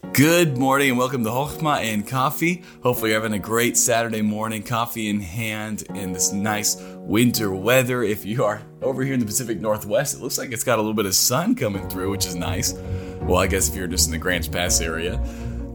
Good morning and welcome to Chokhmah and Coffee. Hopefully, you're having a great Saturday morning, coffee in hand in this nice winter weather. If you are over here in the Pacific Northwest, it looks like it's got a little bit of sun coming through, which is nice. Well, I guess if you're just in the Grants Pass area.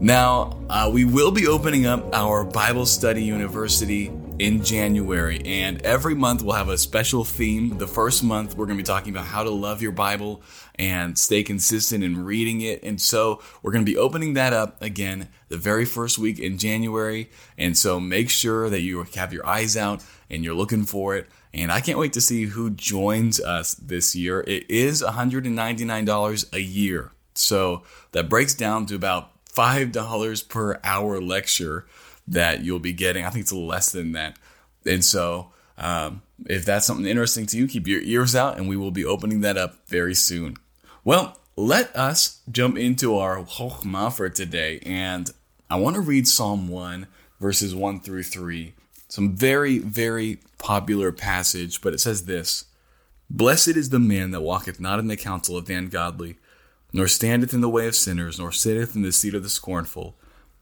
Now, uh, we will be opening up our Bible Study University in January. And every month we'll have a special theme. The first month we're going to be talking about how to love your Bible and stay consistent in reading it. And so we're going to be opening that up again the very first week in January. And so make sure that you have your eyes out and you're looking for it. And I can't wait to see who joins us this year. It is $199 a year. So that breaks down to about $5 per hour lecture that you'll be getting. I think it's less than that. And so, um, if that's something interesting to you, keep your ears out and we will be opening that up very soon. Well, let us jump into our Chokhmah for today. And I want to read Psalm 1, verses 1 through 3. Some very, very popular passage, but it says this Blessed is the man that walketh not in the counsel of the ungodly, nor standeth in the way of sinners, nor sitteth in the seat of the scornful.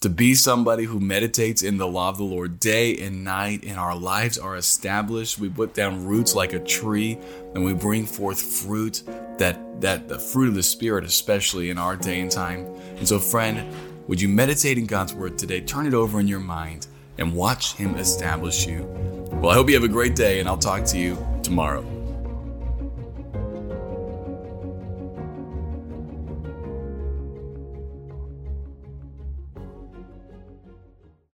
to be somebody who meditates in the law of the Lord day and night, and our lives are established. We put down roots like a tree, and we bring forth fruit that that the fruit of the Spirit, especially in our day and time. And so, friend, would you meditate in God's word today? Turn it over in your mind and watch Him establish you. Well, I hope you have a great day, and I'll talk to you tomorrow.